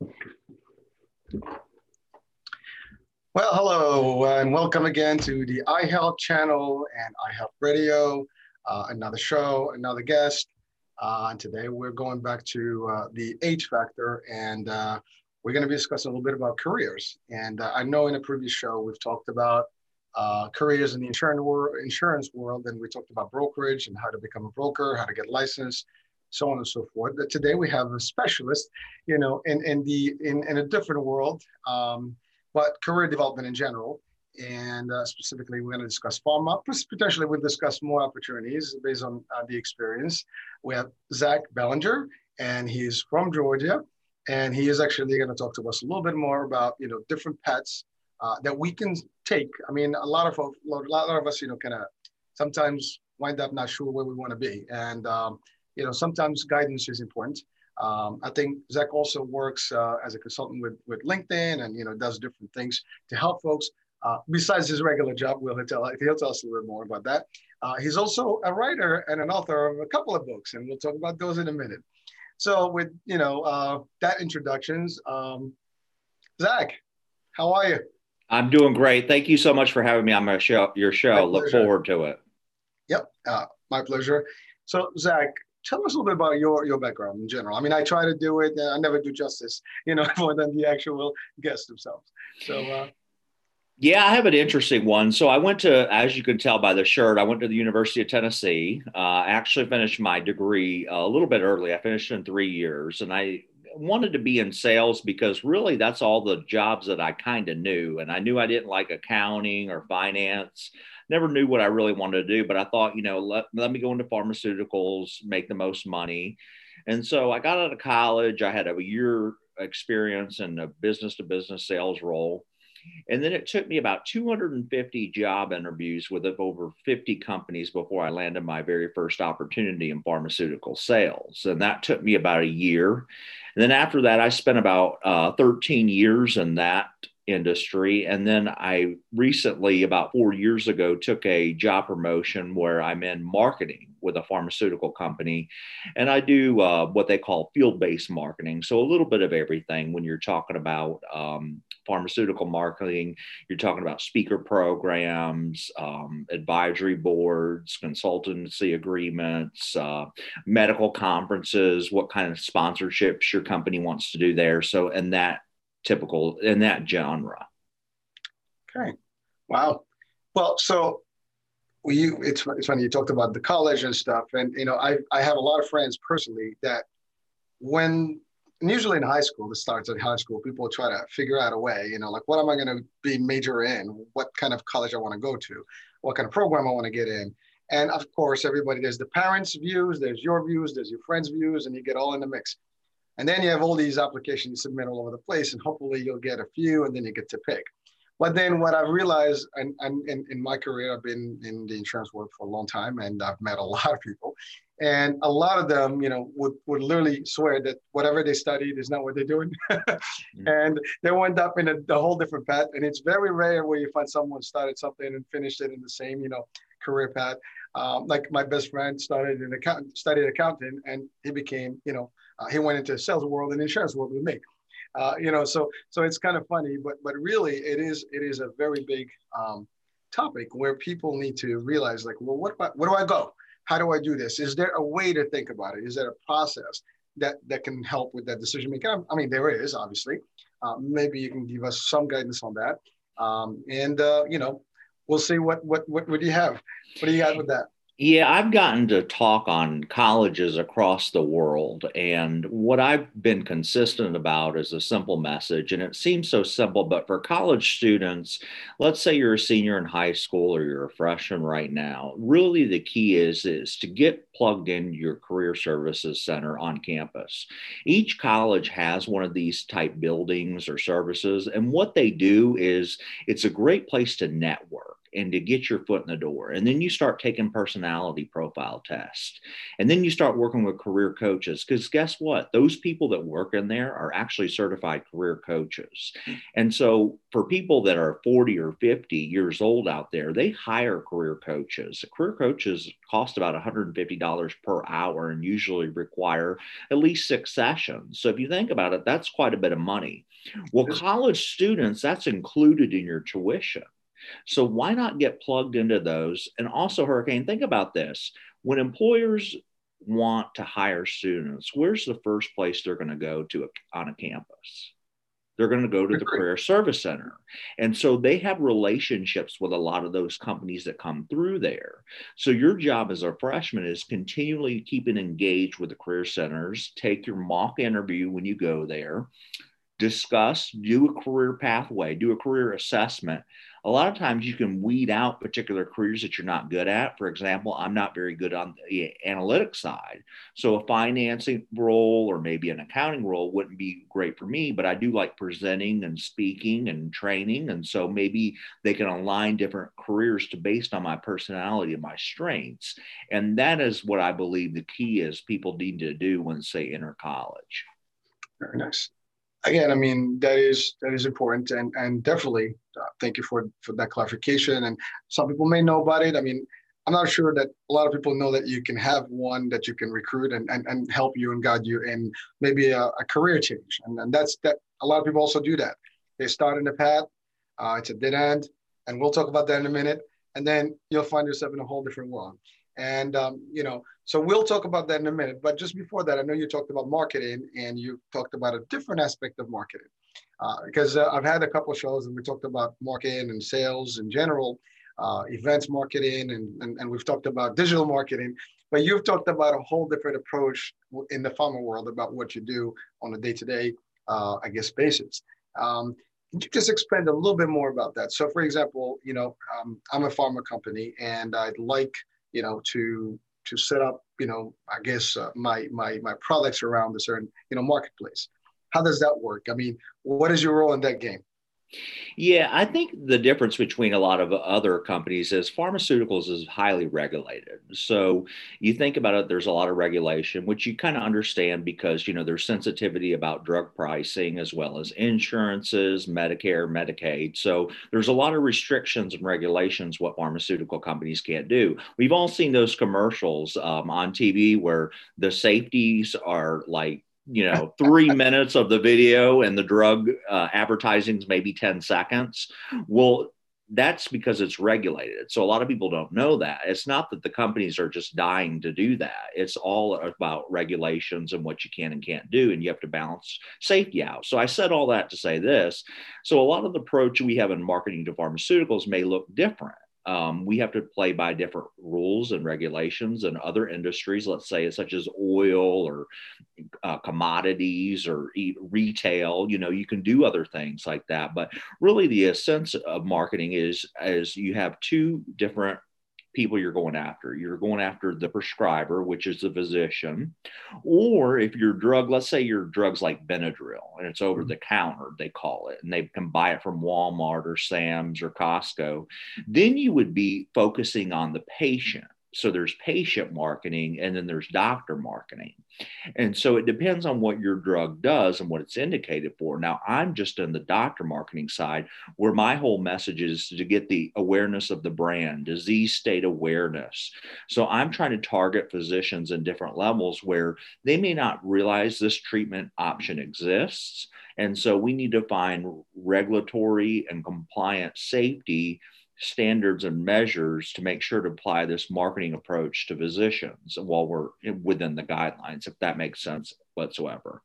Well, hello and welcome again to the iHealth channel and iHealth Radio. Uh, another show, another guest. Uh, and today we're going back to uh, the age factor and uh, we're going to be discussing a little bit about careers. And uh, I know in a previous show we've talked about uh, careers in the insurance world, insurance world, and we talked about brokerage and how to become a broker, how to get licensed, so on and so forth. But today we have a specialist, you know, in, in the in, in a different world, um, but career development in general. And uh, specifically, we're going to discuss pharma. Potentially, we'll discuss more opportunities based on uh, the experience. We have Zack Ballinger, and he's from Georgia, and he is actually going to talk to us a little bit more about you know different pets uh, that we can take. I mean, a lot of a lot of us, you know, kind of sometimes wind up not sure where we want to be, and um, you know, sometimes guidance is important. Um, I think Zack also works uh, as a consultant with, with LinkedIn and, you know, does different things to help folks. Uh, besides his regular job, will he'll tell, he'll tell us a little bit more about that. Uh, he's also a writer and an author of a couple of books, and we'll talk about those in a minute. So with, you know, uh, that introductions, um, Zack, how are you? I'm doing great. Thank you so much for having me on my show, your show. Look forward to it. Yep, uh, my pleasure. So Zack, tell us a little bit about your your background in general. I mean, I try to do it, and I never do justice, you know, more than the actual guests themselves. So. Uh, yeah, I have an interesting one. So I went to, as you can tell by the shirt, I went to the University of Tennessee. Uh, I actually finished my degree a little bit early. I finished in three years, and I wanted to be in sales because really that's all the jobs that I kind of knew. And I knew I didn't like accounting or finance never knew what I really wanted to do, but I thought, you know, let, let me go into pharmaceuticals, make the most money. And so I got out of college. I had a year experience in a business to business sales role. And then it took me about 250 job interviews with over 50 companies before I landed my very first opportunity in pharmaceutical sales. And that took me about a year. And then after that, I spent about uh, 13 years in that industry. And then I recently, about four years ago, took a job promotion where I'm in marketing with a pharmaceutical company. And I do uh, what they call field based marketing. So a little bit of everything when you're talking about um, pharmaceutical marketing, you're talking about speaker programs, um, advisory boards, consultancy agreements, uh, medical conferences, what kind of sponsorships your company wants to do there. So, and that typical in that genre. Okay. Wow. Well, so you it's, it's funny you talked about the college and stuff, and you know I I have a lot of friends personally that when usually in high school, this starts at high school, people try to figure out a way, you know, like what am I going to be major in? What kind of college I want to go to? What kind of program I want to get in? And of course, everybody, there's the parents' views, there's your views, there's your friends' views, and you get all in the mix. And then you have all these applications you submit all over the place, and hopefully you'll get a few, and then you get to pick. But then what I've realized, and, and in, in my career, I've been in the insurance world for a long time, and I've met a lot of people, and a lot of them, you know, would, would literally swear that whatever they studied is not what they're doing, mm-hmm. and they wind up in a, a whole different path. And it's very rare where you find someone started something and finished it in the same, you know, career path. Um, like my best friend started an account, studied accounting, and he became, you know, uh, he went into sales world and insurance world with me. Uh, you know, so so it's kind of funny, but but really it is it is a very big um, topic where people need to realize like, well, what where do I go? How do I do this? Is there a way to think about it? Is there a process that that can help with that decision making? I mean, there is obviously. Uh, maybe you can give us some guidance on that, um, and uh, you know, we'll see what what what do you have? What do you got with that? Yeah, I've gotten to talk on colleges across the world. And what I've been consistent about is a simple message. And it seems so simple, but for college students, let's say you're a senior in high school or you're a freshman right now, really the key is, is to get plugged in your career services center on campus. Each college has one of these type buildings or services. And what they do is it's a great place to network and to get your foot in the door. And then you start taking personality profile tests. And then you start working with career coaches. Because guess what? Those people that work in there are actually certified career coaches. And so for people that are 40 or 50 years old out there, they hire career coaches. Career coaches cost about $150 per hour and usually require at least six sessions. So if you think about it, that's quite a bit of money. Well, college students, that's included in your tuition. So why not get plugged into those? And also, Hurricane, think about this when employers want to hire students, where's the first place they're going to go to on a campus? They're going to go to the Career Service Center. And so they have relationships with a lot of those companies that come through there. So your job as a freshman is continually keeping engaged with the career centers, take your mock interview when you go there, discuss, do a career pathway, do a career assessment. A lot of times you can weed out particular careers that you're not good at. For example, I'm not very good on the analytics side. So a financing role or maybe an accounting role wouldn't be great for me, but I do like presenting and speaking and training. And so maybe they can align different careers to based on my personality and my strengths. And that is what I believe the key is people need to do when they enter college. Very nice again, I mean that is that is important, and and definitely uh, thank you for for that clarification. And some people may know about it. I mean, I'm not sure that a lot of people know that you can have one that you can recruit and and, and help you and guide you in maybe a, a career change. And, and that's that. A lot of people also do that. They start in the path. Uh, it's a dead end, and we'll talk about that in a minute. And then you'll find yourself in a whole different world. And um, you know, so we'll talk about that in a minute. But just before that, I know you talked about marketing and you talked about a different aspect of marketing. Uh, because uh, I've had a couple shows and we talked about marketing and sales in general, uh, events marketing, and, and, and we've talked about digital marketing. But you've talked about a whole different approach in the pharma world about what you do on a day-to-day, uh, I guess, basis. Um, can you just expand a little bit more about that? So, for example, you know, um, I'm a pharma company, and I'd like, you know, to to set up, you know, I guess uh, my my my products around a certain, you know, marketplace. How does that work? I mean, what is your role in that game? Yeah, I think the difference between a lot of other companies is pharmaceuticals is highly regulated. So you think about it, there's a lot of regulation, which you kind of understand because, you know, there's sensitivity about drug pricing as well as insurances, Medicare, Medicaid. So there's a lot of restrictions and regulations what pharmaceutical companies can't do. We've all seen those commercials um, on TV where the safeties are like you know three minutes of the video and the drug uh, advertising is maybe 10 seconds. Well that's because it's regulated. So a lot of people don't know that. It's not that the companies are just dying to do that. It's all about regulations and what you can and can't do and you have to balance safety out. So i said all that to say this. So a lot of the approach we have in marketing to pharmaceuticals may look different um, we have to play by different rules and regulations and other industries, let's say such as oil or uh, commodities or retail. You know, you can do other things like that, but really the essence of marketing is as you have two different people you're going after. You're going after the prescriber, which is the physician, or if your drug, let's say your drug's like Benadryl and it's over mm-hmm. the counter, they call it, and they can buy it from Walmart or Sam's or Costco, then you would be focusing on the patient so there's patient marketing and then there's doctor marketing. And so it depends on what your drug does and what it's indicated for. Now, I'm just in the doctor marketing side where my whole message is to get the awareness of the brand, disease state awareness. So I'm trying to target physicians in different levels where they may not realize this treatment option exists. And so we need to find regulatory and compliant safety standards and measures to make sure to apply this marketing approach to physicians while we're within the guidelines, if that makes sense whatsoever.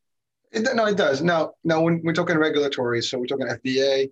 It, no, it does. Now, now when we're talking regulatory, so we're talking FDA,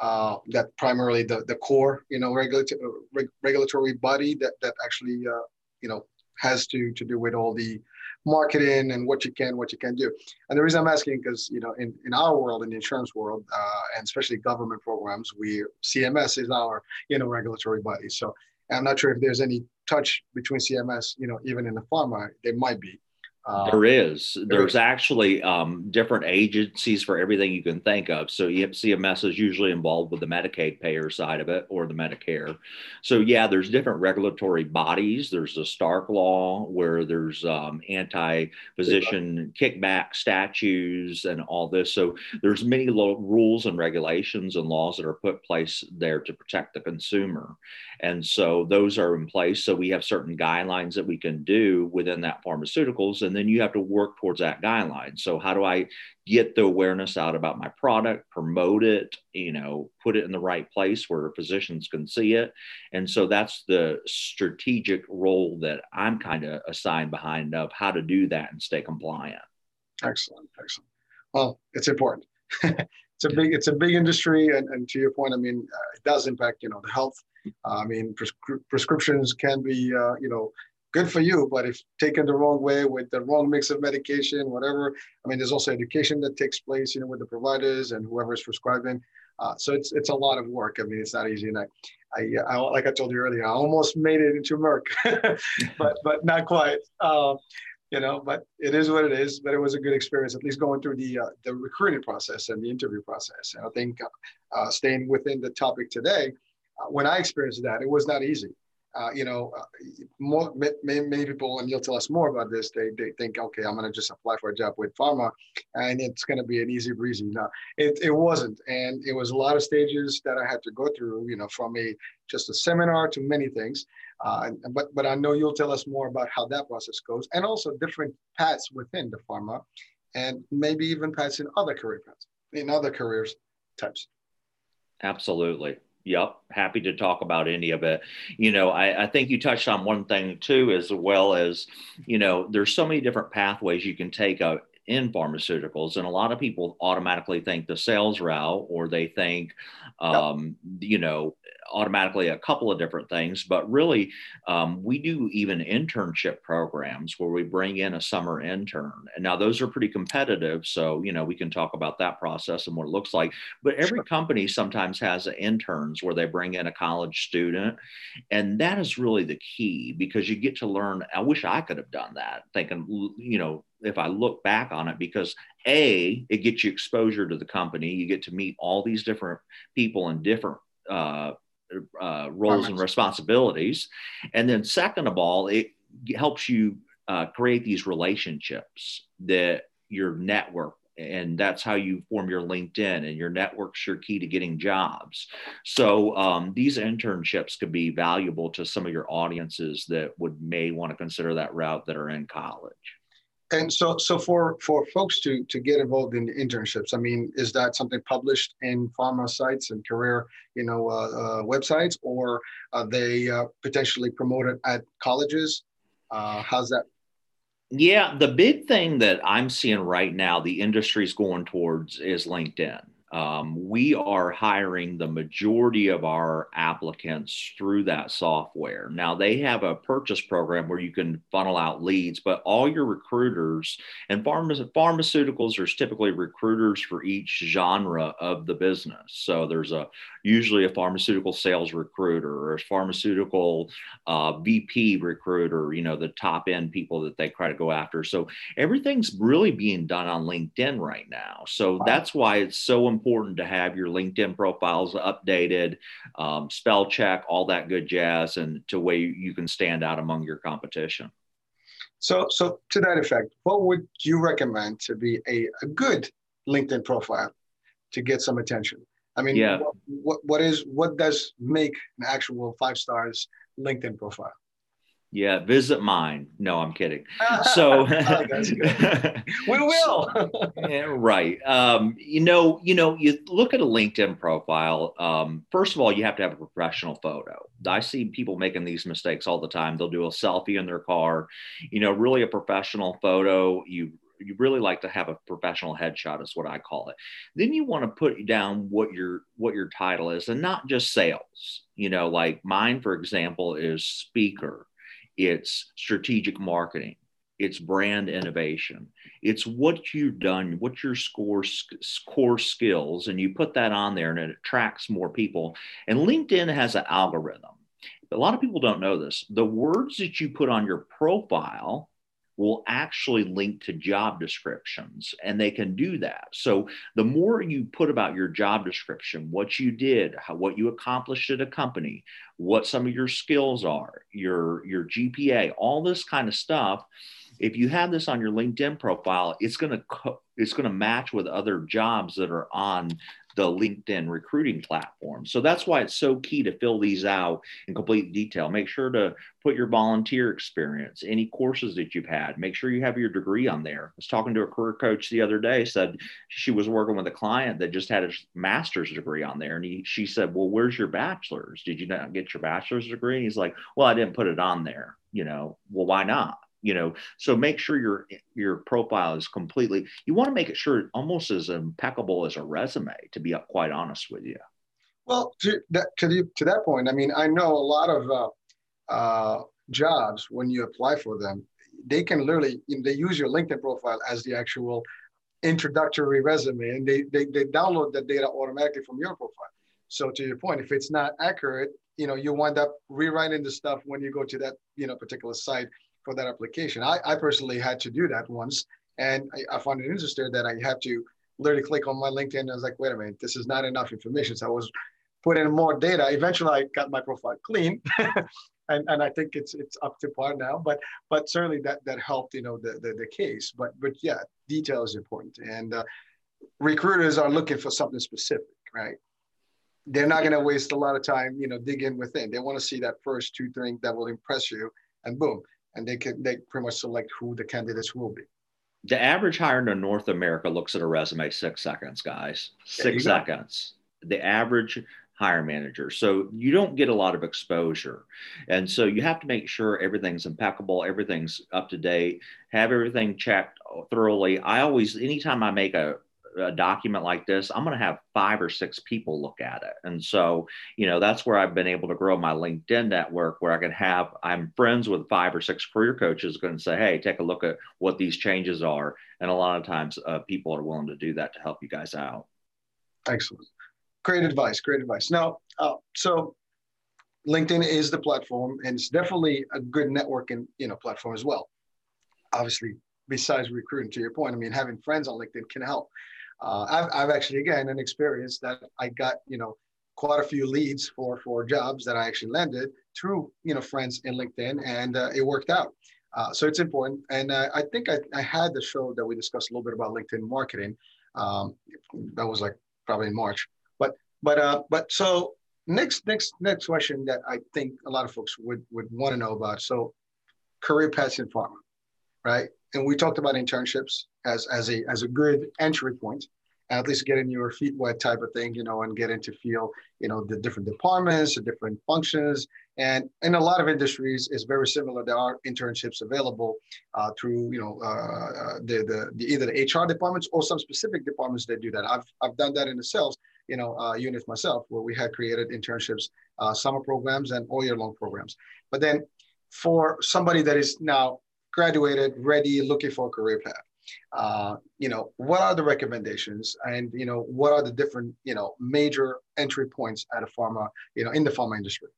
uh, that primarily the, the core, you know, regulatory reg, regulatory body that that actually, uh, you know, has to to do with all the marketing and what you can, what you can do. And the reason I'm asking, because you know, in, in our world, in the insurance world, uh, and especially government programs, we CMS is our you know regulatory body. So I'm not sure if there's any touch between CMS, you know, even in the pharma, there might be. Uh, there is. There's actually um, different agencies for everything you can think of. So CMS is usually involved with the Medicaid payer side of it or the Medicare. So yeah, there's different regulatory bodies. There's the Stark Law where there's um, anti-physician kickback statutes and all this. So there's many lo- rules and regulations and laws that are put place there to protect the consumer. And so those are in place. So we have certain guidelines that we can do within that pharmaceuticals. And then you have to work towards that guideline. So how do I get the awareness out about my product, promote it, you know, put it in the right place where physicians can see it. And so that's the strategic role that I'm kind of assigned behind of how to do that and stay compliant. Excellent. Excellent. Well, it's important. it's a big, it's a big industry. And, and to your point, I mean, uh, it does impact, you know, the health uh, I mean, prescri- prescriptions can be, uh, you know, good for you, but if taken the wrong way with the wrong mix of medication, whatever, I mean, there's also education that takes place, you know, with the providers and whoever is prescribing. Uh, so it's it's a lot of work. I mean, it's not easy. And I, I, I like I told you earlier, I almost made it into Merck, but but not quite. Uh, you know, but it is what it is. But it was a good experience, at least going through the uh, the recruiting process and the interview process. And I think uh, staying within the topic today, uh, when I experienced that, it was not easy. Uh, you know, uh, more, many, many, people, and you'll tell us more about this, they, they think, okay, I'm going to just apply for a job with pharma and it's going to be an easy breezy. No, it, it wasn't. And it was a lot of stages that I had to go through, you know, from a just a seminar to many things. Uh, but, but I know you'll tell us more about how that process goes and also different paths within the pharma and maybe even paths in other career paths, in other careers types. Absolutely. Yep, happy to talk about any of it. You know, I, I, think you touched on one thing too, as well as, you know, there's so many different pathways you can take in pharmaceuticals. And a lot of people automatically think the sales route or they think, um, yep. you know, automatically a couple of different things. But really, um, we do even internship programs where we bring in a summer intern. And now those are pretty competitive. So, you know, we can talk about that process and what it looks like. But every company sometimes has interns where they bring in a college student. And that is really the key because you get to learn. I wish I could have done that, thinking, you know, if I look back on it, because A, it gets you exposure to the company. You get to meet all these different people in different uh, uh, roles and responsibilities. And then, second of all, it helps you uh, create these relationships that your network and that's how you form your linkedin and your network's your key to getting jobs. So um, these internships could be valuable to some of your audiences that would may want to consider that route that are in college and so, so for for folks to to get involved in internships, I mean, is that something published in pharma sites and career, you know, uh, uh, websites, or are they uh, potentially promoted at colleges? Uh, how's that? Yeah, the big thing that I'm seeing right now, the industry's going towards is LinkedIn. Um, we are hiring the majority of our applicants through that software. Now, they have a purchase program where you can funnel out leads, but all your recruiters and pharma- pharmaceuticals, there's typically recruiters for each genre of the business. So there's a usually a pharmaceutical sales recruiter or a pharmaceutical uh, VP recruiter, you know, the top end people that they try to go after. So everything's really being done on LinkedIn right now. So wow. that's why it's so important to have your LinkedIn profiles updated, um, spell check, all that good jazz, and to way you can stand out among your competition. So, so to that effect, what would you recommend to be a, a good LinkedIn profile to get some attention? I mean, yeah. what, what, what is what does make an actual five stars LinkedIn profile? Yeah, visit mine. No, I'm kidding. So oh, we will. yeah, right. Um, you know, you know, you look at a LinkedIn profile. Um, first of all, you have to have a professional photo. I see people making these mistakes all the time. They'll do a selfie in their car. You know, really a professional photo. You you really like to have a professional headshot is what I call it. Then you want to put down what your what your title is and not just sales. You know, like mine for example is speaker. It's strategic marketing. It's brand innovation. It's what you've done, what your score core skills, and you put that on there, and it attracts more people. And LinkedIn has an algorithm. A lot of people don't know this. The words that you put on your profile will actually link to job descriptions and they can do that. So the more you put about your job description, what you did, how, what you accomplished at a company, what some of your skills are, your your GPA, all this kind of stuff, if you have this on your LinkedIn profile, it's going to co- it's going to match with other jobs that are on the LinkedIn recruiting platform. So that's why it's so key to fill these out in complete detail. Make sure to put your volunteer experience, any courses that you've had. Make sure you have your degree on there. I was talking to a career coach the other day, said she was working with a client that just had a master's degree on there. And he, she said, Well, where's your bachelor's? Did you not get your bachelor's degree? And he's like, Well, I didn't put it on there. You know, well, why not? You know so make sure your your profile is completely you want to make it sure almost as impeccable as a resume to be quite honest with you. Well to that to, the, to that point i mean i know a lot of uh, uh, jobs when you apply for them they can literally they use your linkedin profile as the actual introductory resume and they, they they download that data automatically from your profile. So to your point if it's not accurate you know you wind up rewriting the stuff when you go to that you know particular site for that application. I, I personally had to do that once, and I, I found it interesting that I had to literally click on my LinkedIn. I was like, wait a minute, this is not enough information. So I was putting in more data. Eventually, I got my profile clean, and, and I think it's it's up to par now. But but certainly that that helped, you know, the the, the case. But but yeah, detail is important, and uh, recruiters are looking for something specific, right? They're not going to waste a lot of time, you know, digging within. They want to see that first two things that will impress you, and boom, and they can they pretty much select who the candidates will be. The average hire in North America looks at a resume six seconds, guys. Six seconds. The average hire manager. So you don't get a lot of exposure. And so you have to make sure everything's impeccable, everything's up to date, have everything checked thoroughly. I always, anytime I make a a document like this, I'm going to have five or six people look at it. And so, you know, that's where I've been able to grow my LinkedIn network where I can have, I'm friends with five or six career coaches going to say, hey, take a look at what these changes are. And a lot of times uh, people are willing to do that to help you guys out. Excellent. Great advice. Great advice. Now, uh, so LinkedIn is the platform and it's definitely a good networking, you know, platform as well. Obviously, besides recruiting to your point, I mean, having friends on LinkedIn can help uh, I've, I've actually again an experience that I got you know quite a few leads for for jobs that I actually landed through you know friends in LinkedIn, and uh, it worked out. Uh, so it's important, and uh, I think I, I had the show that we discussed a little bit about LinkedIn marketing. Um, that was like probably in March, but but uh, but so next next next question that I think a lot of folks would would want to know about. So career paths in pharma, right? And we talked about internships as as a as a good entry point at least getting your feet wet type of thing, you know, and getting to feel, you know, the different departments, the different functions. And in a lot of industries, it's very similar. There are internships available uh, through, you know, uh, the, the, the, either the HR departments or some specific departments that do that. I've, I've done that in the sales, you know, uh, unit myself, where we had created internships, uh, summer programs and all year long programs. But then for somebody that is now graduated, ready, looking for a career path, uh, you know, what are the recommendations and, you know, what are the different, you know, major entry points at a pharma, you know, in the pharma industry?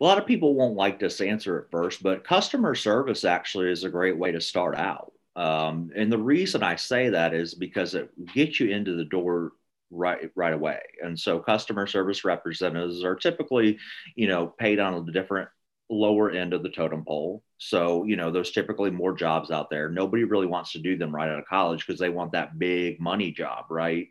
A lot of people won't like this answer at first, but customer service actually is a great way to start out. Um, and the reason I say that is because it gets you into the door right right away. And so customer service representatives are typically, you know, paid on the different lower end of the totem pole. So, you know, there's typically more jobs out there. Nobody really wants to do them right out of college because they want that big money job, right?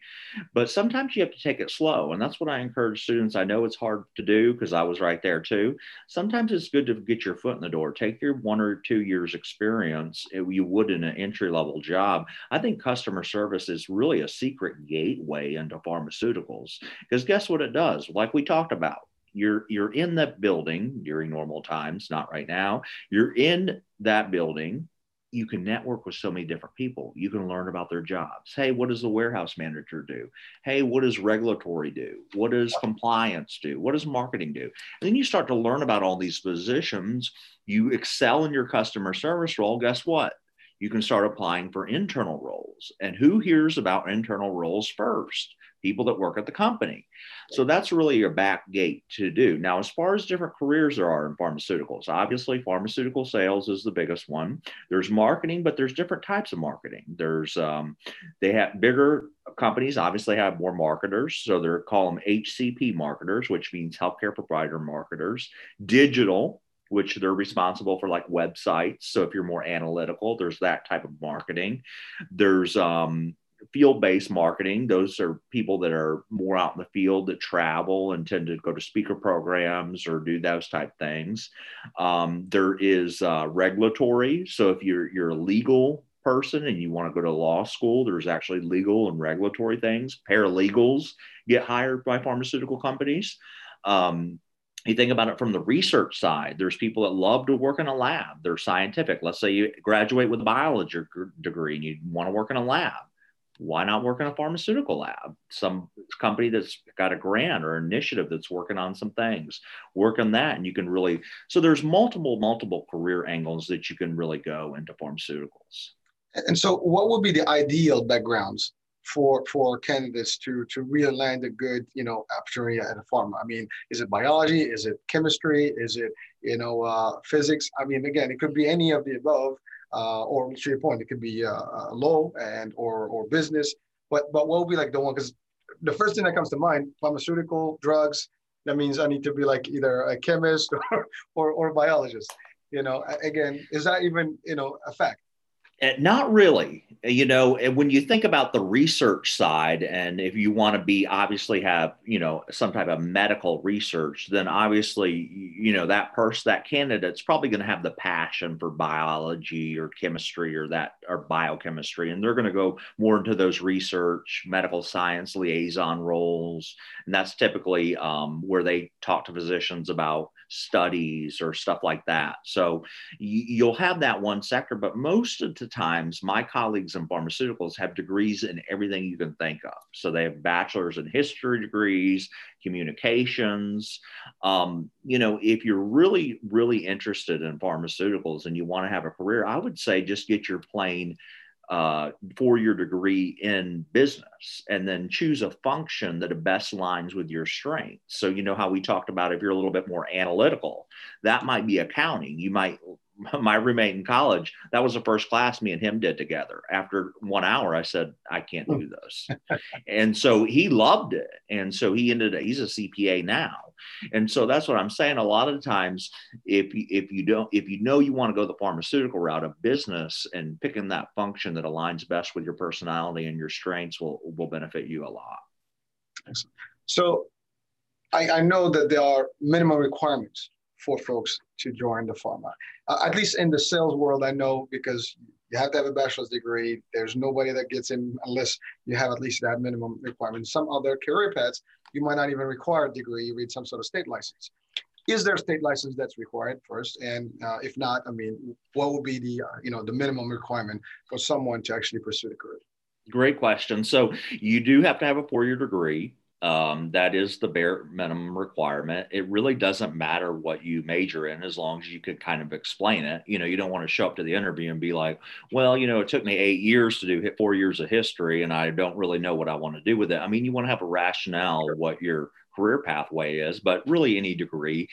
But sometimes you have to take it slow. And that's what I encourage students. I know it's hard to do because I was right there too. Sometimes it's good to get your foot in the door, take your one or two years experience eh, you would in an entry level job. I think customer service is really a secret gateway into pharmaceuticals because guess what it does? Like we talked about, you're you're in that building during normal times not right now. You're in that building. You can network with so many different people. You can learn about their jobs. Hey what does the warehouse manager do? Hey what does regulatory do? What does compliance do? What does marketing do? And then you start to learn about all these positions. You excel in your customer service role. Guess what? You can start applying for internal roles. And who hears about internal roles first? People that work at the company. So that's really your back gate to do. Now, as far as different careers there are in pharmaceuticals, obviously pharmaceutical sales is the biggest one. There's marketing, but there's different types of marketing. There's um, they have bigger companies obviously have more marketers, so they're call them HCP marketers, which means healthcare provider marketers. Digital which they're responsible for like websites. So if you're more analytical, there's that type of marketing. There's um, field based marketing. Those are people that are more out in the field that travel and tend to go to speaker programs or do those type things. Um, there is uh, regulatory. So if you're, you're a legal person and you want to go to law school, there's actually legal and regulatory things. Paralegals get hired by pharmaceutical companies. Um, you think about it from the research side there's people that love to work in a lab they're scientific let's say you graduate with a biology degree and you want to work in a lab why not work in a pharmaceutical lab? Some company that's got a grant or initiative that's working on some things work on that and you can really so there's multiple multiple career angles that you can really go into pharmaceuticals. And so what would be the ideal backgrounds for for candidates to to really land a good you know opportunity at a pharma? I mean is it biology? Is it chemistry? Is it you know uh, physics? I mean again it could be any of the above uh, or to your point it could be uh, uh law and or or business. But but what would be like the one because the first thing that comes to mind pharmaceutical drugs. That means i need to be like either a chemist or or, or biologist you know. Again is that even you know a fact Eh, not really. Eh, you know, eh, when you think about the research side, and if you want to be obviously have, you know, some type of medical research, then obviously, you know, that person, that candidate's probably going to have the passion for biology or chemistry or that or biochemistry. And they're going to go more into those research, medical science liaison roles. And that's typically um, where they talk to physicians about studies or stuff like that. So you'll have that one sector, but most of the times, my colleagues in pharmaceuticals have degrees in everything you can think of. So they have bachelor's in history degrees, communications. Um, you know, if you're really, really interested in pharmaceuticals and you want to have a career, I would say just get your plain uh, four year degree in business and then choose a function that best aligns with your strengths. So, you know how we talked about if you're a little bit more analytical, that might be accounting. You might my roommate in college, that was the first class me and him did together. After one hour, I said, I can't do hmm. this. and so he loved it. And so he ended up, he's a CPA now. And so that's what I'm saying. A lot of times, if you, if you don't, if you know you want to go the pharmaceutical route of business and picking that function that aligns best with your personality and your strengths will, will benefit you a lot. Excellent. So I, I know that there are minimum requirements for folks to join the pharma. Uh, at least in the sales world, I know because you have to have a bachelor's degree. There's nobody that gets in unless you have at least that minimum requirement. Some other career paths, you might not even require a degree. You read some sort of state license. Is there a state license that's required first? And uh, if not, I mean, what would be the uh, you know the minimum requirement for someone to actually pursue the career? Great question. So you do have to have a four-year degree. Um, that is the bare minimum requirement. It really doesn't matter what you major in as long as you can kind of explain it. You know, you don't want to show up to the interview and be like, well, you know, it took me eight years to do four years of history and I don't really know what I want to do with it. I mean, you want to have a rationale what your career pathway is, but really any degree.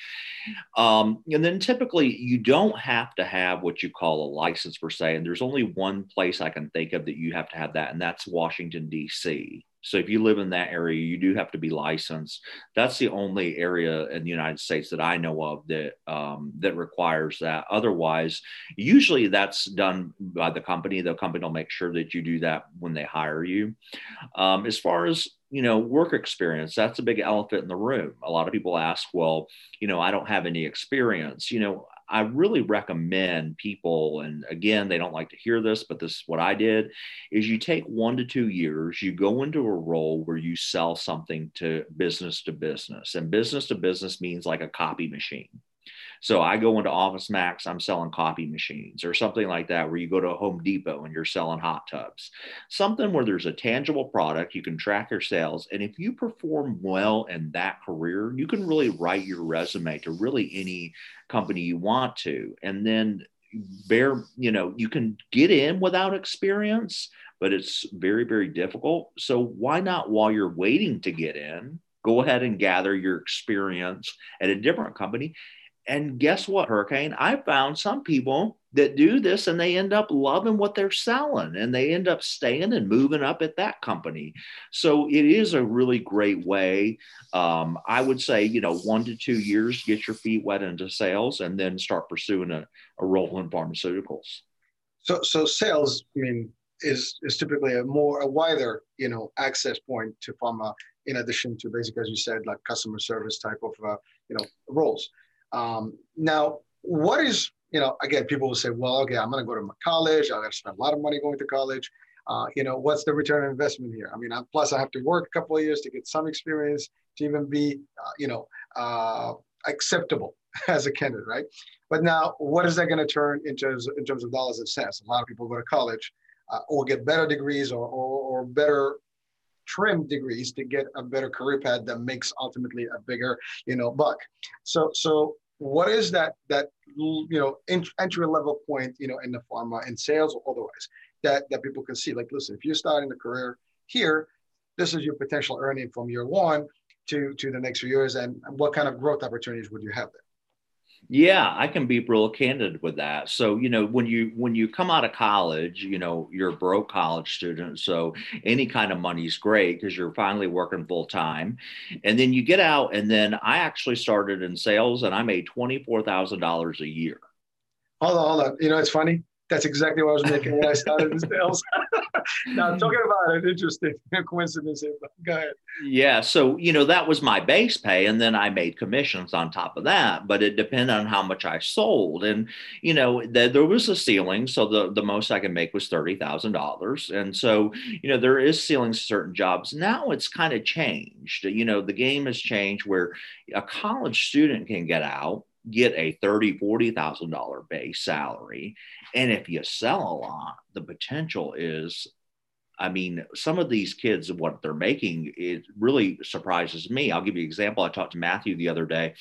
Um, and then typically you don't have to have what you call a license per se. And there's only one place I can think of that you have to have that, and that's Washington, D.C. So if you live in that area, you do have to be licensed. That's the only area in the United States that I know of that um, that requires that. Otherwise, usually that's done by the company. The company will make sure that you do that when they hire you. Um, as far as you know, work experience, that's a big elephant in the room. A lot of people ask, well, you know, I don't have any experience. You know, I really recommend people, and again, they don't like to hear this, but this is what I did, is you take one to two years, you go into a role where you sell something to business to business. And business to business means like a copy machine. So I go into Office Max, I'm selling copy machines or something like that, where you go to Home Depot and you're selling hot tubs. Something where there's a tangible product, you can track your sales. And if you perform well in that career, you can really write your resume to really any company you want to. And then bear, you know, you can get in without experience, but it's very, very difficult. So why not, while you're waiting to get in, go ahead and gather your experience at a different company and guess what, Hurricane? I found some people that do this and they end up loving what they're selling and they end up staying and moving up at that company. So it is a really great way. Um, I would say, you know, one to two years, get your feet wet into sales and then start pursuing a, a role in pharmaceuticals. So, so sales, I mean, is, is typically a more, a wider, you know, access point to pharma in addition to basically, as you said, like customer service type of, uh, you know, roles. Um, now, what is, you know, again, people will say, well, okay, I'm going to go to college. I got to spend a lot of money going to college. Uh, you know, what's the return on investment here? I mean, I, plus I have to work a couple of years to get some experience to even be, uh, you know, uh, acceptable as a candidate, right? But now, what is that going to turn in terms, in terms of dollars and cents? A lot of people go to college uh, or get better degrees or, or, or better trim degrees to get a better career path that makes ultimately a bigger, you know, buck. So, so what is that that you know entry level point, you know, in the pharma and sales or otherwise that that people can see? Like, listen, if you're starting a career here, this is your potential earning from year one to to the next few years, and what kind of growth opportunities would you have there? Yeah, I can be real candid with that. So, you know, when you when you come out of college, you know, you're a broke college student, so any kind of money is great because you're finally working full time. And then you get out and then I actually started in sales and I made $24,000 a year. Hold on, hold on. You know, it's funny. That's exactly what I was making when I started in sales. now, talking about an interesting coincidence here, go ahead. Yeah. So, you know, that was my base pay. And then I made commissions on top of that, but it depended on how much I sold. And, you know, the, there was a ceiling. So the, the most I could make was $30,000. And so, you know, there is ceilings to certain jobs. Now it's kind of changed. You know, the game has changed where a college student can get out get a thirty, forty thousand dollar base salary, and if you sell a lot, the potential is. I mean, some of these kids, what they're making, it really surprises me. I'll give you an example. I talked to Matthew the other day.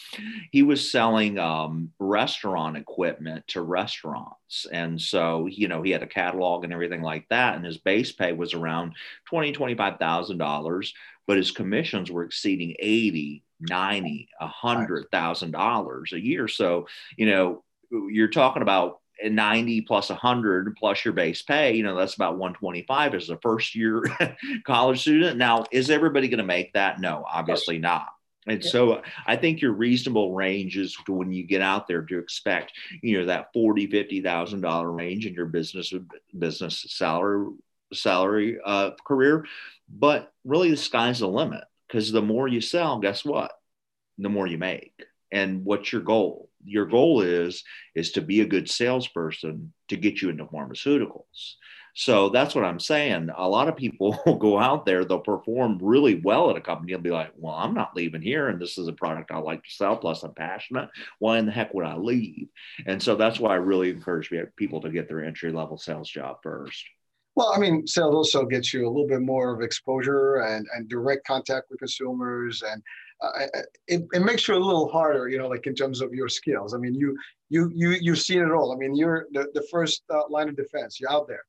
He was selling um, restaurant equipment to restaurants. And so, you know, he had a catalog and everything like that. And his base pay was around twenty, twenty-five thousand dollars, but his commissions were exceeding 80 90 a hundred thousand dollars a year so you know you're talking about 90 plus 100 plus your base pay you know that's about 125 as a first year college student now is everybody going to make that no obviously not and yeah. so I think your reasonable range is to when you get out there to expect, you know, that forty, fifty thousand dollar range in your business business salary salary uh, career. But really, the sky's the limit because the more you sell, guess what? The more you make. And what's your goal? Your goal is is to be a good salesperson to get you into pharmaceuticals. So that's what I'm saying. A lot of people will go out there, they'll perform really well at a company and be like, well, I'm not leaving here. And this is a product I like to sell. Plus, I'm passionate. Why in the heck would I leave? And so that's why I really encourage people to get their entry level sales job first. Well, I mean, sales also gets you a little bit more of exposure and, and direct contact with consumers, and uh, it, it makes you a little harder, you know, like in terms of your skills. I mean, you you you you've seen it all. I mean, you're the, the first uh, line of defense. You're out there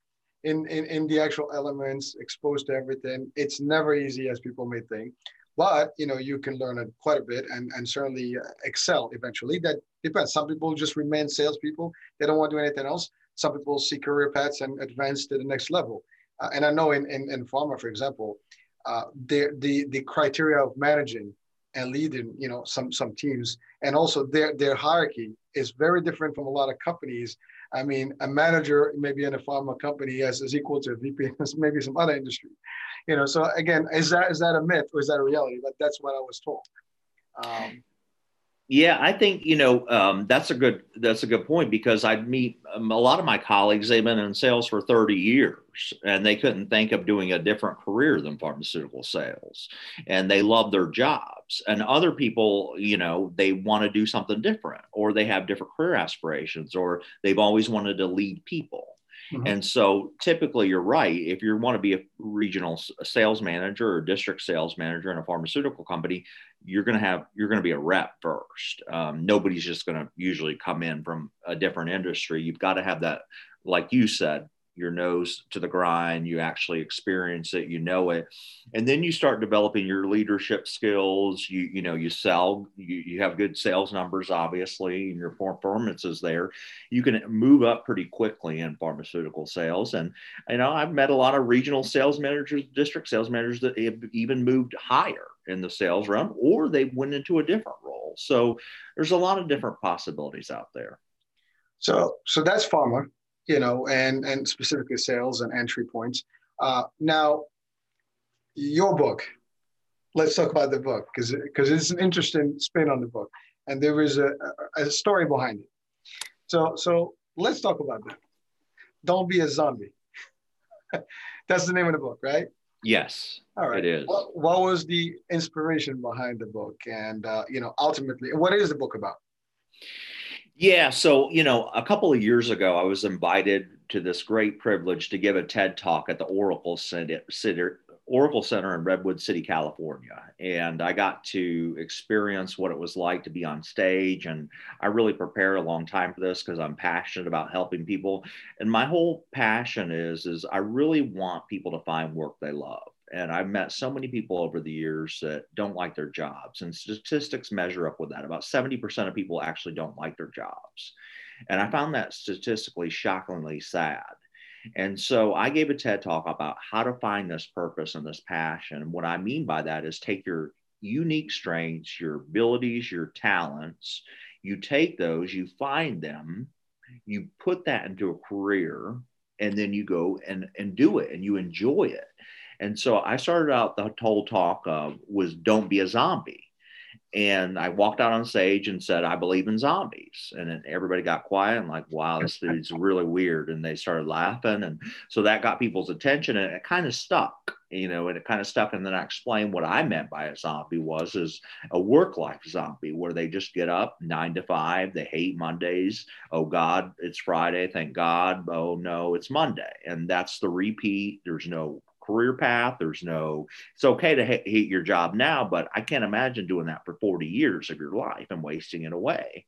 in, in in the actual elements, exposed to everything. It's never easy as people may think, but you know, you can learn it quite a bit and and certainly excel eventually. That depends. Some people just remain salespeople. They don't want to do anything else some people see career paths and advance to the next level. Uh, and I know in, in, in pharma, for example, uh, the, the, the criteria of managing and leading, you know, some, some teams, and also their, their hierarchy is very different from a lot of companies. I mean, a manager maybe in a pharma company is, is equal to a VP maybe some other industry. You know, so again, is that is that a myth or is that a reality? But that's what I was told. Um, yeah, I think you know um, that's a good that's a good point because I meet um, a lot of my colleagues. They've been in sales for thirty years, and they couldn't think of doing a different career than pharmaceutical sales, and they love their jobs. And other people, you know, they want to do something different, or they have different career aspirations, or they've always wanted to lead people. Mm-hmm. And so typically you're right. If you want to be a regional sales manager or district sales manager in a pharmaceutical company, you're going to have, you're going to be a rep first. Um, nobody's just going to usually come in from a different industry. You've got to have that, like you said, your nose to the grind you actually experience it you know it. And then you start developing your leadership skills. You you know you sell you, you have good sales numbers obviously and your performance is there. You can move up pretty quickly in pharmaceutical sales. And you know i've met a lot of regional sales managers district sales managers that have even moved higher in the sales realm or they went into a different role. So there's a lot of different possibilities out there. So so that's pharma you know, and and specifically sales and entry points. Uh, now, your book. Let's talk about the book because because it's an interesting spin on the book, and there is a, a story behind it. So so let's talk about that. Don't be a zombie. That's the name of the book, right? Yes. All right. It is. What, what was the inspiration behind the book, and uh, you know, ultimately, what is the book about? Yeah. So, you know, a couple of years ago, I was invited to this great privilege to give a TED talk at the Oracle Center, Oracle Center in Redwood City, California. And I got to experience what it was like to be on stage. And I really prepared a long time for this because I'm passionate about helping people. And my whole passion is, is I really want people to find work they love and I've met so many people over the years that don't like their jobs, and statistics measure up with that. About 70% of people actually don't like their jobs. And I found that statistically shockingly sad. And so I gave a TED talk about how to find this purpose and this passion. And what I mean by that is take your unique strengths, your abilities, your talents, you take those, you find them, you put that into a career, and then you go and, and do it and you enjoy it. And so I started out the whole talk uh, was don't be a zombie. And I walked out on stage and said, I believe in zombies. And then everybody got quiet and like, wow, this is really weird. And they started laughing. And so that got people's attention and it kind of stuck, you know, and it kind of stuck. And then I explained what I meant by a zombie was is a work life zombie where they just get up nine to five. They hate Mondays. Oh God, it's Friday. Thank God. Oh no, it's Monday. And that's the repeat. There's no career path. There's no, it's okay to ha- hate your job now, but I can't imagine doing that for 40 years of your life and wasting it away.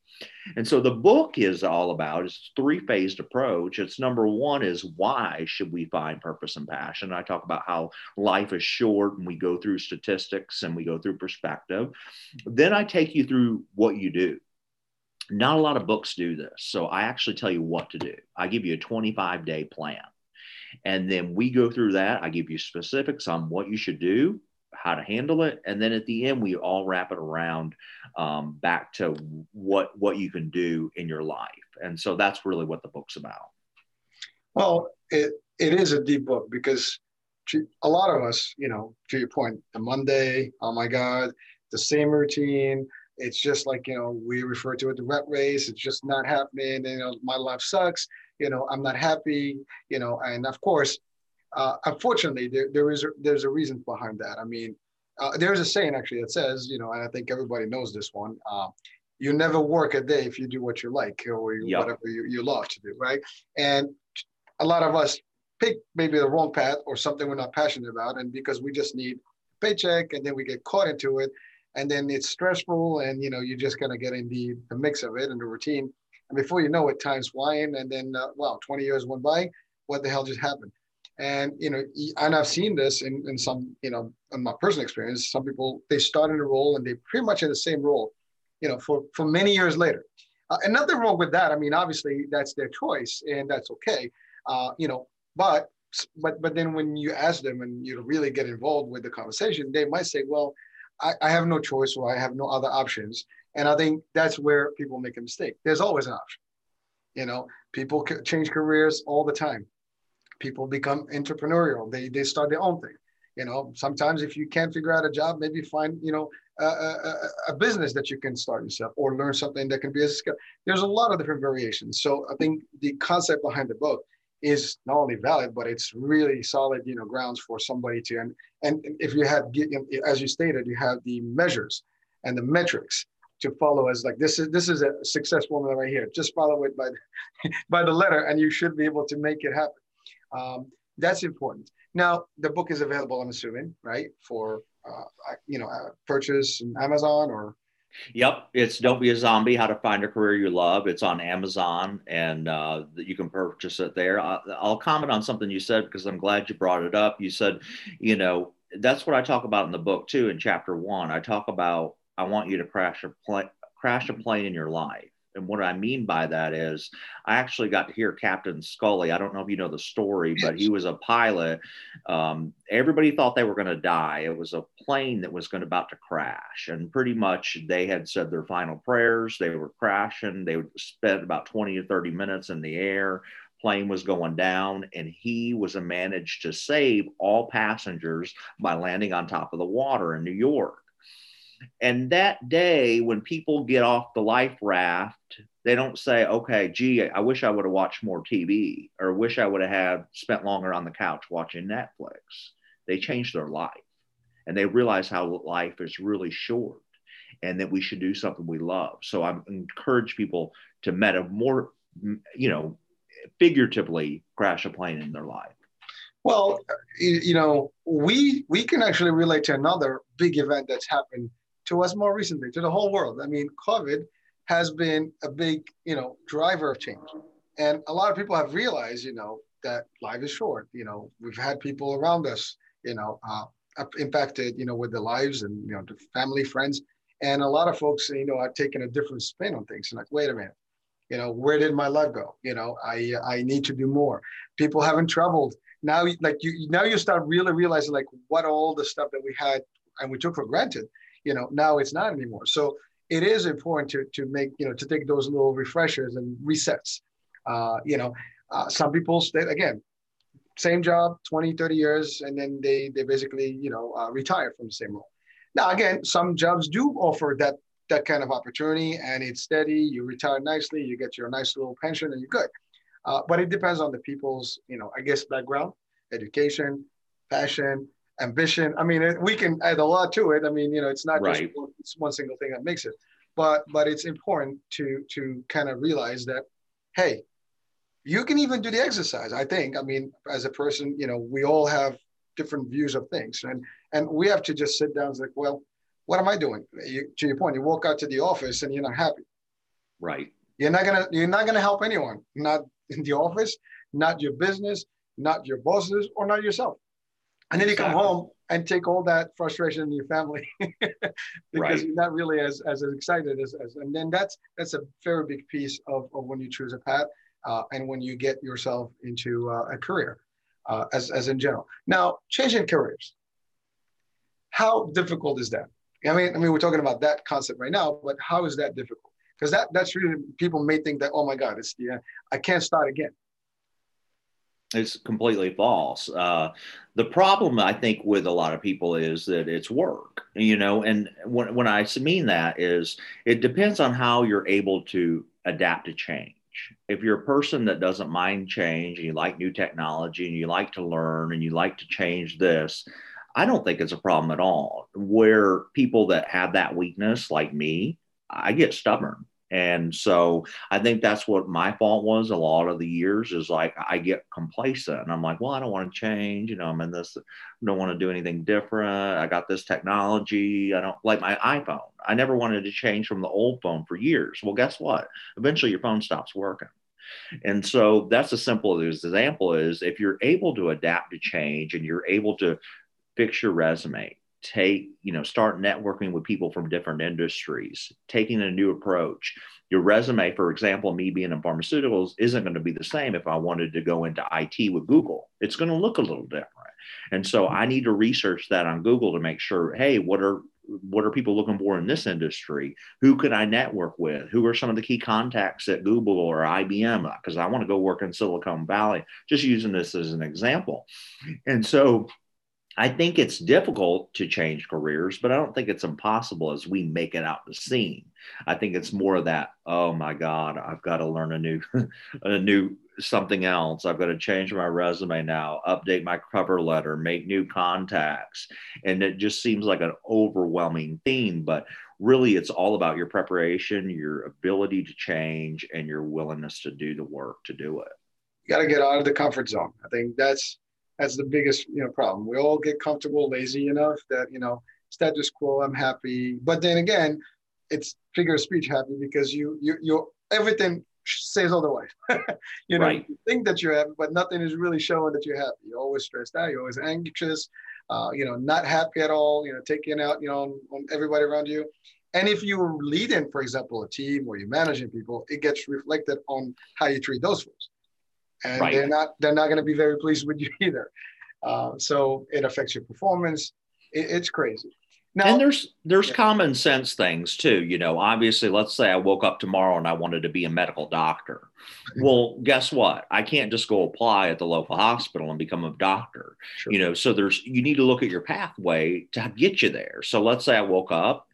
And so the book is all about it's three phased approach. It's number one is why should we find purpose and passion? I talk about how life is short and we go through statistics and we go through perspective. Then I take you through what you do not a lot of books do this. So I actually tell you what to do. I give you a 25 day plan. And then we go through that. I give you specifics on what you should do, how to handle it, and then at the end we all wrap it around um, back to what what you can do in your life. And so that's really what the book's about. Well, it it is a deep book because a lot of us, you know, to your point, the Monday, oh my God, the same routine. It's just like you know we refer to it the rat race. It's just not happening. And, you know, my life sucks you know, I'm not happy, you know, and of course, uh, unfortunately, there, there is a, there's a reason behind that. I mean, uh, there's a saying actually that says, you know, and I think everybody knows this one. Uh, you never work a day if you do what you like or yep. whatever you, you love to do, right? And a lot of us pick maybe the wrong path or something we're not passionate about, and because we just need a paycheck, and then we get caught into it, and then it's stressful, and you know, you just kind of get in the, the mix of it and the routine. And before you know it, time's flying. And then, uh, wow, 20 years went by. What the hell just happened? And, you know, and I've seen this in, in some, you know, in my personal experience, some people, they start in a role and they pretty much in the same role, you know, for, for many years later. Uh, and nothing wrong with that. I mean, obviously that's their choice and that's okay. Uh, you know, but, but, but then when you ask them and you really get involved with the conversation, they might say, well, I, I have no choice or I have no other options. And I think that's where people make a mistake. There's always an option. You know, people change careers all the time. People become entrepreneurial. They they start their own thing. You know, sometimes if you can't figure out a job, maybe find you know a, a, a business that you can start yourself or learn something that can be a skill. There's a lot of different variations. So I think the concept behind the book is not only valid, but it's really solid, you know, grounds for somebody to and and if you have, as you stated, you have the measures and the metrics to follow as like this is this is a success formula right here. Just follow it by by the letter, and you should be able to make it happen. Um, that's important. Now the book is available, I'm assuming, right, for uh, you know uh, purchase in Amazon or Yep, it's "Don't Be a Zombie: How to Find a Career You Love." It's on Amazon, and uh, you can purchase it there. I'll, I'll comment on something you said because I'm glad you brought it up. You said, you know, that's what I talk about in the book too. In chapter one, I talk about I want you to crash a plane, crash a plane in your life. And what I mean by that is, I actually got to hear Captain Scully. I don't know if you know the story, but he was a pilot. Um, everybody thought they were going to die. It was a plane that was going about to crash, and pretty much they had said their final prayers. They were crashing. They spent about twenty to thirty minutes in the air. Plane was going down, and he was managed to save all passengers by landing on top of the water in New York. And that day, when people get off the life raft, they don't say, okay, gee, I wish I would have watched more TV or wish I would have spent longer on the couch watching Netflix. They change their life and they realize how life is really short and that we should do something we love. So I encourage people to meta more, you know, figuratively crash a plane in their life. Well, you know, we we can actually relate to another big event that's happened to us more recently, to the whole world. I mean, COVID has been a big, you know, driver of change. And a lot of people have realized, you know, that life is short. You know, we've had people around us, you know, uh, impacted, you know, with their lives and, you know, the family, friends. And a lot of folks, you know, are taking a different spin on things. And like, wait a minute, you know, where did my life go? You know, I I need to do more. People haven't traveled. Now, like you, now you start really realizing like what all the stuff that we had and we took for granted you know now it's not anymore. So it is important to to make you know to take those little refreshers and resets. Uh, you know uh, some people stay again same job 20 30 years and then they they basically you know uh, retire from the same role. Now again some jobs do offer that that kind of opportunity and it's steady you retire nicely you get your nice little pension and you're good. Uh, but it depends on the people's you know i guess background education passion ambition. I mean, we can add a lot to it. I mean, you know, it's not right. just one, it's one single thing that makes it, but but it's important to to kind of realize that, hey, you can even do the exercise. I think. I mean, as a person, you know, we all have different views of things, and and we have to just sit down and say, well, what am I doing? You, to your point, you walk out to the office and you're not happy. Right. You're not gonna you're not gonna help anyone. Not in the office, not your business, not your bosses, or not yourself and then you come home and take all that frustration in your family because right. you're not really as, as excited as, as and then that's that's a very big piece of, of when you choose a path uh, and when you get yourself into uh, a career uh, as, as in general. Now changing careers. How difficult is that? I mean i mean we're talking about that concept right now but how is that difficult? Because that that's really people may think that oh my god it's the i can't start again it's completely false. Uh, the problem I think with a lot of people is that it's work, you know, and when, when I mean that is it depends on how you're able to adapt to change. If you're a person that doesn't mind change and you like new technology and you like to learn and you like to change this, I don't think it's a problem at all. Where people that have that weakness, like me, I get stubborn and so I think that's what my fault was a lot of the years is like I get complacent and I'm like, well, I don't want to change. You know, I'm in this, don't want to do anything different. I got this technology. I don't like my iPhone. I never wanted to change from the old phone for years. Well, guess what? Eventually your phone stops working. And so that's a simple example is if you're able to adapt to change and you're able to fix your resume, take you know start networking with people from different industries taking a new approach. Your resume for example me being in pharmaceuticals isn't going to be the same if i wanted to go into it with google. It's going to look a little different. And so i need to research that on google to make sure hey what are what are people looking for in this industry? Who could i network with? Who are some of the key contacts at google or ibm because i want to go work in silicon valley. Just using this as an example. And so I think it's difficult to change careers, but I don't think it's impossible as we make it out to seem. I think it's more of that, oh my God, I've got to learn a new a new something else. I've got to change my resume now, update my cover letter, make new contacts. And it just seems like an overwhelming theme, but really it's all about your preparation, your ability to change, and your willingness to do the work to do it. You got to get out of the comfort zone. I think that's that's the biggest you know problem. We all get comfortable, lazy enough that you know status quo. I'm happy, but then again, it's figure of speech happy because you you you everything says otherwise. you know, right. you think that you're happy, but nothing is really showing that you're happy. You're always stressed out. You're always anxious. Uh, you know, not happy at all. You know, taking out you know on, on everybody around you. And if you're leading, for example, a team or you're managing people, it gets reflected on how you treat those folks and right. they're not they're not going to be very pleased with you either. Uh, so it affects your performance. It, it's crazy. Now, and there's there's yeah. common sense things too. You know, obviously, let's say I woke up tomorrow and I wanted to be a medical doctor. well, guess what? I can't just go apply at the local hospital and become a doctor. Sure. You know, so there's you need to look at your pathway to get you there. So let's say I woke up.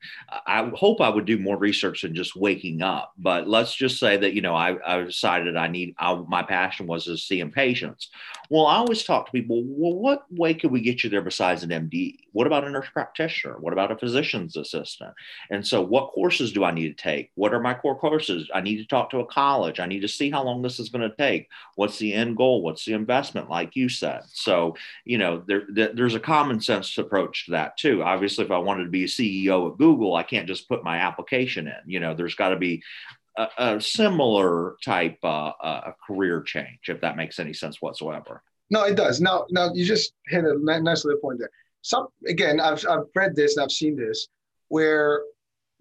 I hope I would do more research than just waking up. But let's just say that you know I, I decided I need I, my passion was to seeing patients. Well, I always talk to people. Well, what way could we get you there besides an MD? What about a nurse practitioner? What about a physician's assistant? And so, what courses do I need to take? What are my core courses? I need to talk to a college. I need to see how long this is going to take. What's the end goal? What's the investment? Like you said. So, you know, there, there's a common sense approach to that too. Obviously, if I wanted to be a CEO at Google, I can't just put my application in. You know, there's got to be a, a, similar type uh, career change, if that makes any sense whatsoever. No, it does. Now, now you just hit a nice little point there. Some again, I've I've read this and I've seen this where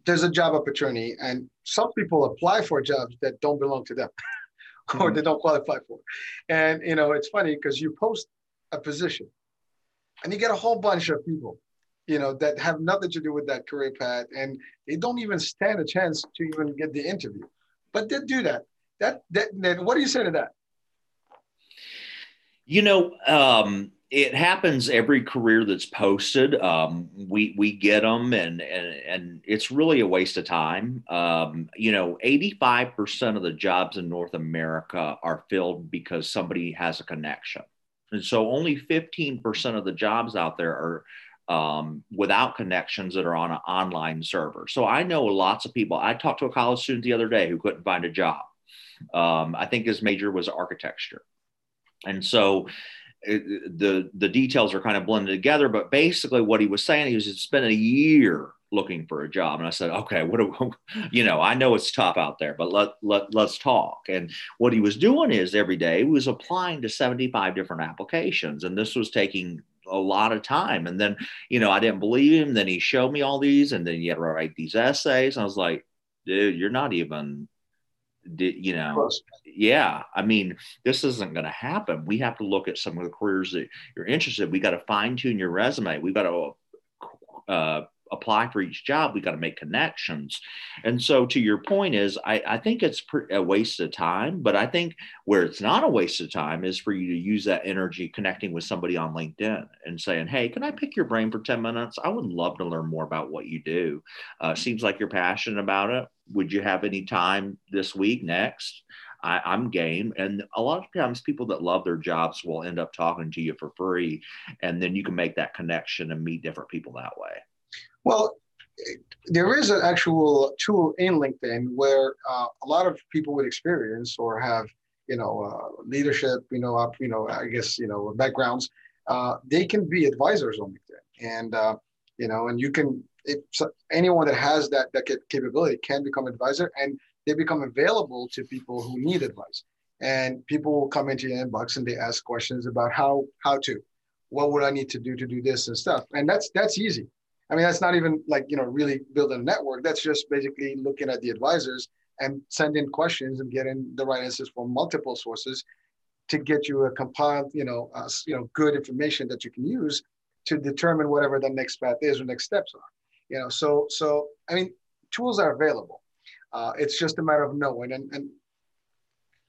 there's a job opportunity and some people apply for jobs that don't belong to them or mm-hmm. they don't qualify for. And you know, it's funny because you post a position and you get a whole bunch of people, you know, that have nothing to do with that career path and they don't even stand a chance to even get the interview. But they do that. That that, that what do you say to that? You know, um, it happens every career that's posted. Um, we we get them, and and and it's really a waste of time. Um, you know, eighty five percent of the jobs in North America are filled because somebody has a connection, and so only fifteen percent of the jobs out there are um, without connections that are on an online server. So I know lots of people. I talked to a college student the other day who couldn't find a job. Um, I think his major was architecture, and so the the details are kind of blended together. But basically, what he was saying, he was spending a year looking for a job, and I said, okay, what do you know? I know it's tough out there, but let let let's talk. And what he was doing is every day he was applying to seventy five different applications, and this was taking a lot of time. And then you know, I didn't believe him. Then he showed me all these, and then you had to write these essays. I was like, dude, you're not even you know yeah i mean this isn't going to happen. We have to look at some of the careers that you're interested in. we got to fine tune your resume. We got to uh, apply for each job. We got to make connections. And so to your point is i, I think it's a waste of time but i think where it's not a waste of time is for you to use that energy connecting with somebody on linkedin and saying hey can i pick your brain for 10 minutes? I would love to learn more about what you do. Uh, seems like you're passionate about it would you have any time this week next I, am game. And a lot of times, people that love their jobs will end up talking to you for free. And then you can make that connection and meet different people that way. Well, there is an actual tool in LinkedIn where uh, a lot of people with experience or have, you know, uh, leadership, you know, up, you know, I guess, you know, backgrounds, uh, they can be advisors on LinkedIn, and uh, you know, and you can, if anyone that has that that capability can become advisor, and they become available to people who need advice, and people will come into your inbox and they ask questions about how how to, what would I need to do to do this and stuff, and that's that's easy I mean, that's not even like, you know, really building a network. That's just basically looking at the advisors and sending questions and getting the right answers from multiple sources to get you a compiled, you know, uh, you know, good information that you can use to determine whatever the next path is or next steps are. You know, so so I mean, tools are available. Uh, it's just a matter of knowing. And, and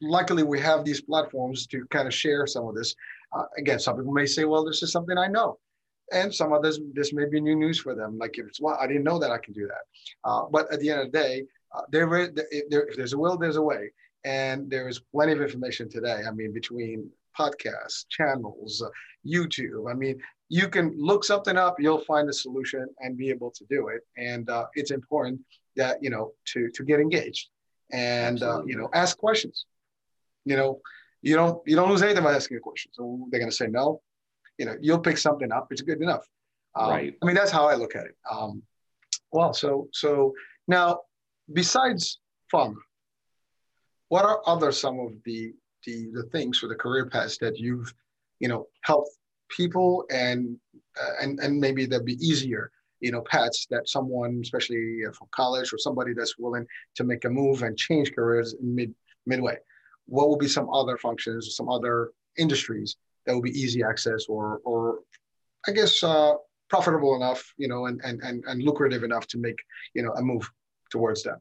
luckily, we have these platforms to kind of share some of this. Uh, again, some people may say, "Well, this is something I know." and some others this may be new news for them like if it's well i didn't know that i can do that uh, but at the end of the day uh, there, there, if there's a will there's a way and there is plenty of information today i mean between podcasts channels uh, youtube i mean you can look something up you'll find a solution and be able to do it and uh, it's important that you know to to get engaged and uh, you know ask questions you know you don't you don't lose anything by asking a question so they're going to say no you know, you'll pick something up. It's good enough. Um, right. I mean, that's how I look at it. Um, well, so so now, besides fun, what are other some of the the the things for the career paths that you've you know helped people and uh, and and maybe that'd be easier you know paths that someone especially from college or somebody that's willing to make a move and change careers in mid midway what will be some other functions some other industries that will be easy access or or I guess uh, profitable enough, you know, and, and and and lucrative enough to make you know a move towards that.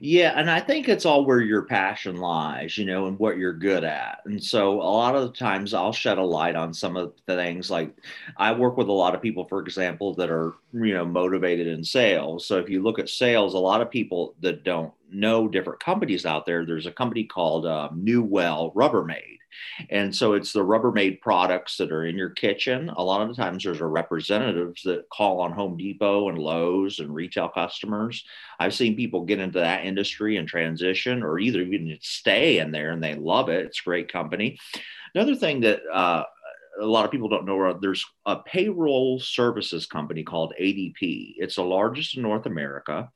Yeah, and I think it's all where your passion lies, you know, and what you're good at. And so a lot of the times I'll shed a light on some of the things like I work with a lot of people, for example, that are, you know, motivated in sales. So if you look at sales, a lot of people that don't know different companies out there, there's a company called um, Newell Rubbermaid and so it's the Rubbermaid products that are in your kitchen. A lot of the times there's a representatives that call on Home Depot and Lowe's and retail customers. I've seen people get into that industry and transition or either even stay in there and they love it. It's a great company. Another thing that uh, a lot of people don't know there's a payroll services company called ADP. It's the largest in North America.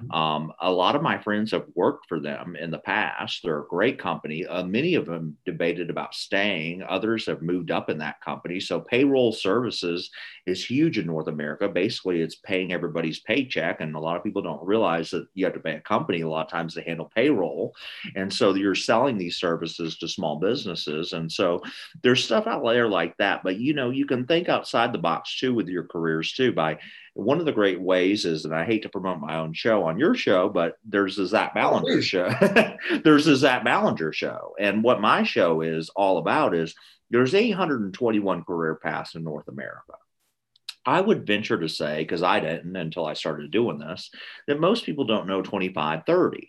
Mm-hmm. Um, a lot of my friends have worked for them in the past. They're a great company. Uh, many of them debated about staying. Others have moved up in that company. So payroll services is huge in North America. Basically, it's paying everybody's paycheck, and a lot of people don't realize that you have to pay a company a lot of times to handle payroll. And so you're selling these services to small businesses. And so there's stuff out there like that. But you know, you can think outside the box too with your careers too by one of the great ways is, and I hate to promote my own show on your show, but there's the Zack Ballinger show. there's the Zack Ballinger show. And what my show is all about is there's 821 career paths in North America. I would venture to say, because I didn't until I started doing this, that most people don't know 25, 30.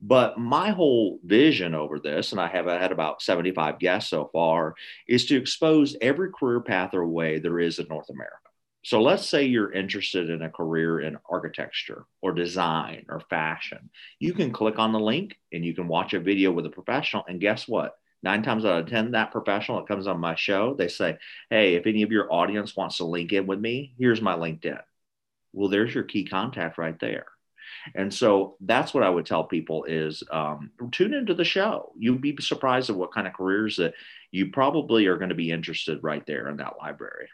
But my whole vision over this, and I have had about 75 guests so far, is to expose every career path or way there is in North America. So let's say you're interested in a career in architecture or design or fashion. You can click on the link and you can watch a video with a professional. And guess what? Nine times out of 10, that professional that comes on my show, they say, Hey, if any of your audience wants to link in with me, here's my LinkedIn. Well, there's your key contact right there. And so that's what I would tell people is um, tune into the show. You'd be surprised at what kind of careers that you probably are going to be interested right there in that library.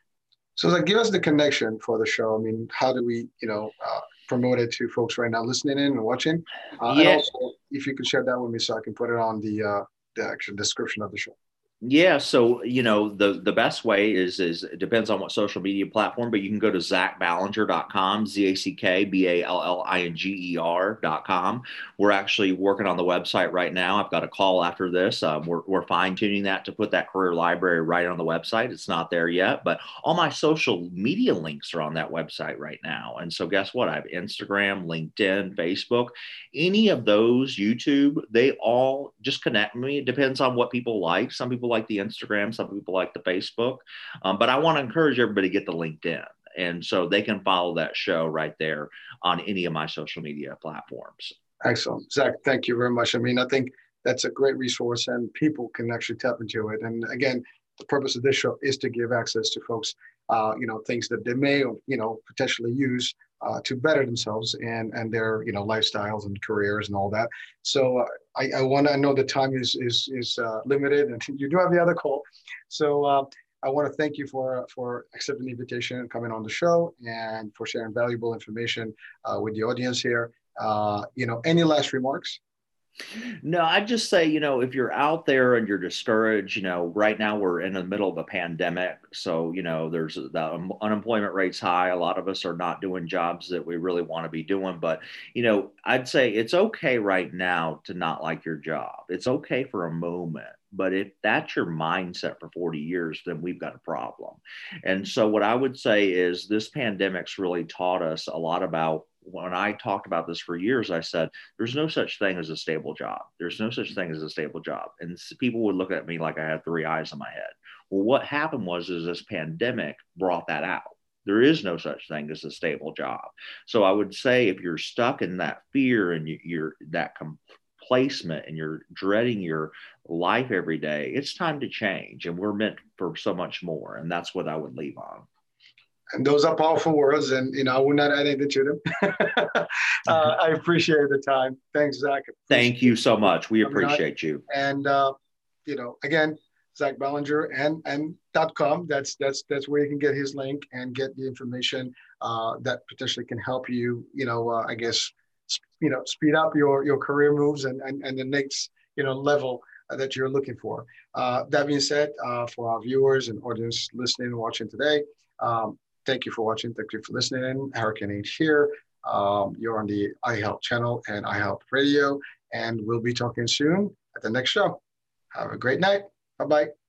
So like, give us the connection for the show. I mean, how do we, you know, uh, promote it to folks right now listening in and watching? Uh, yeah. And also, if you could share that with me so I can put it on the, uh, the actual description of the show. Yeah, so you know the the best way is is it depends on what social media platform, but you can go to zackballinger.com, z a c k b a l l i n g e r.com. We're actually working on the website right now. I've got a call after this. Um, we're we're fine tuning that to put that career library right on the website. It's not there yet, but all my social media links are on that website right now. And so guess what? I have Instagram, LinkedIn, Facebook, any of those, YouTube. They all just connect me. It depends on what people like. Some people like the Instagram, some people like the Facebook. Um, but I want to encourage everybody to get the LinkedIn. And so they can follow that show right there on any of my social media platforms. Excellent. Zack, thank you very much. I mean, I think that's a great resource and people can actually tap into it. And again, the purpose of this show is to give access to folks, uh, you know, things that they may, you know, potentially use uh, to better themselves and and their you know lifestyles and careers and all that. So uh, I, I want to know the time is is is uh, limited, and you do have the other call. So uh, I want to thank you for for accepting the invitation and coming on the show and for sharing valuable information uh, with the audience here. you know, any last remarks? No, I'd just say, you know, if you're out there and you're discouraged, you know, right now we're in the middle of a pandemic. So, you know, there's uh, the unemployment rate's high. A lot of us are not doing jobs that we really want to be doing. But, you know, I'd say it's okay right now to not like your job. It's okay for a moment But if that's your mindset for 40 years, then we've got a problem. And so, what I would say is this pandemic's really taught us a lot about when I talked about this for years, I said, there's no such thing as a stable job. There's no such thing as a stable job. And people would look at me like I had three eyes in my head. Well, what happened was is this pandemic brought that out. There is no such thing as a stable job. So I would say if you're stuck in that fear and you, are that complacement and you're dreading your life every day, it's time to change. And we're meant for so much more. And that's what I would leave on. And those are powerful words, and you know I would not add anything to them. uh, I appreciate the time. Thanks, Zack. Thank you so much. We appreciate you. And uh, you know, again, Zack Ballinger and and dot com. That's that's that's where you can get his link and get the information uh, that potentially can help you. You know, uh, I guess you know speed up your your career moves and and, and the next you know level that you're looking for. Uh, that being said, uh, for our viewers and audience listening and watching today, um, thank you for watching. Thank you for listening. Hurricane H here. Um, you're on the iHealth channel and iHealth Radio, and we'll be talking soon at the next show. Have a great night. Bye bye.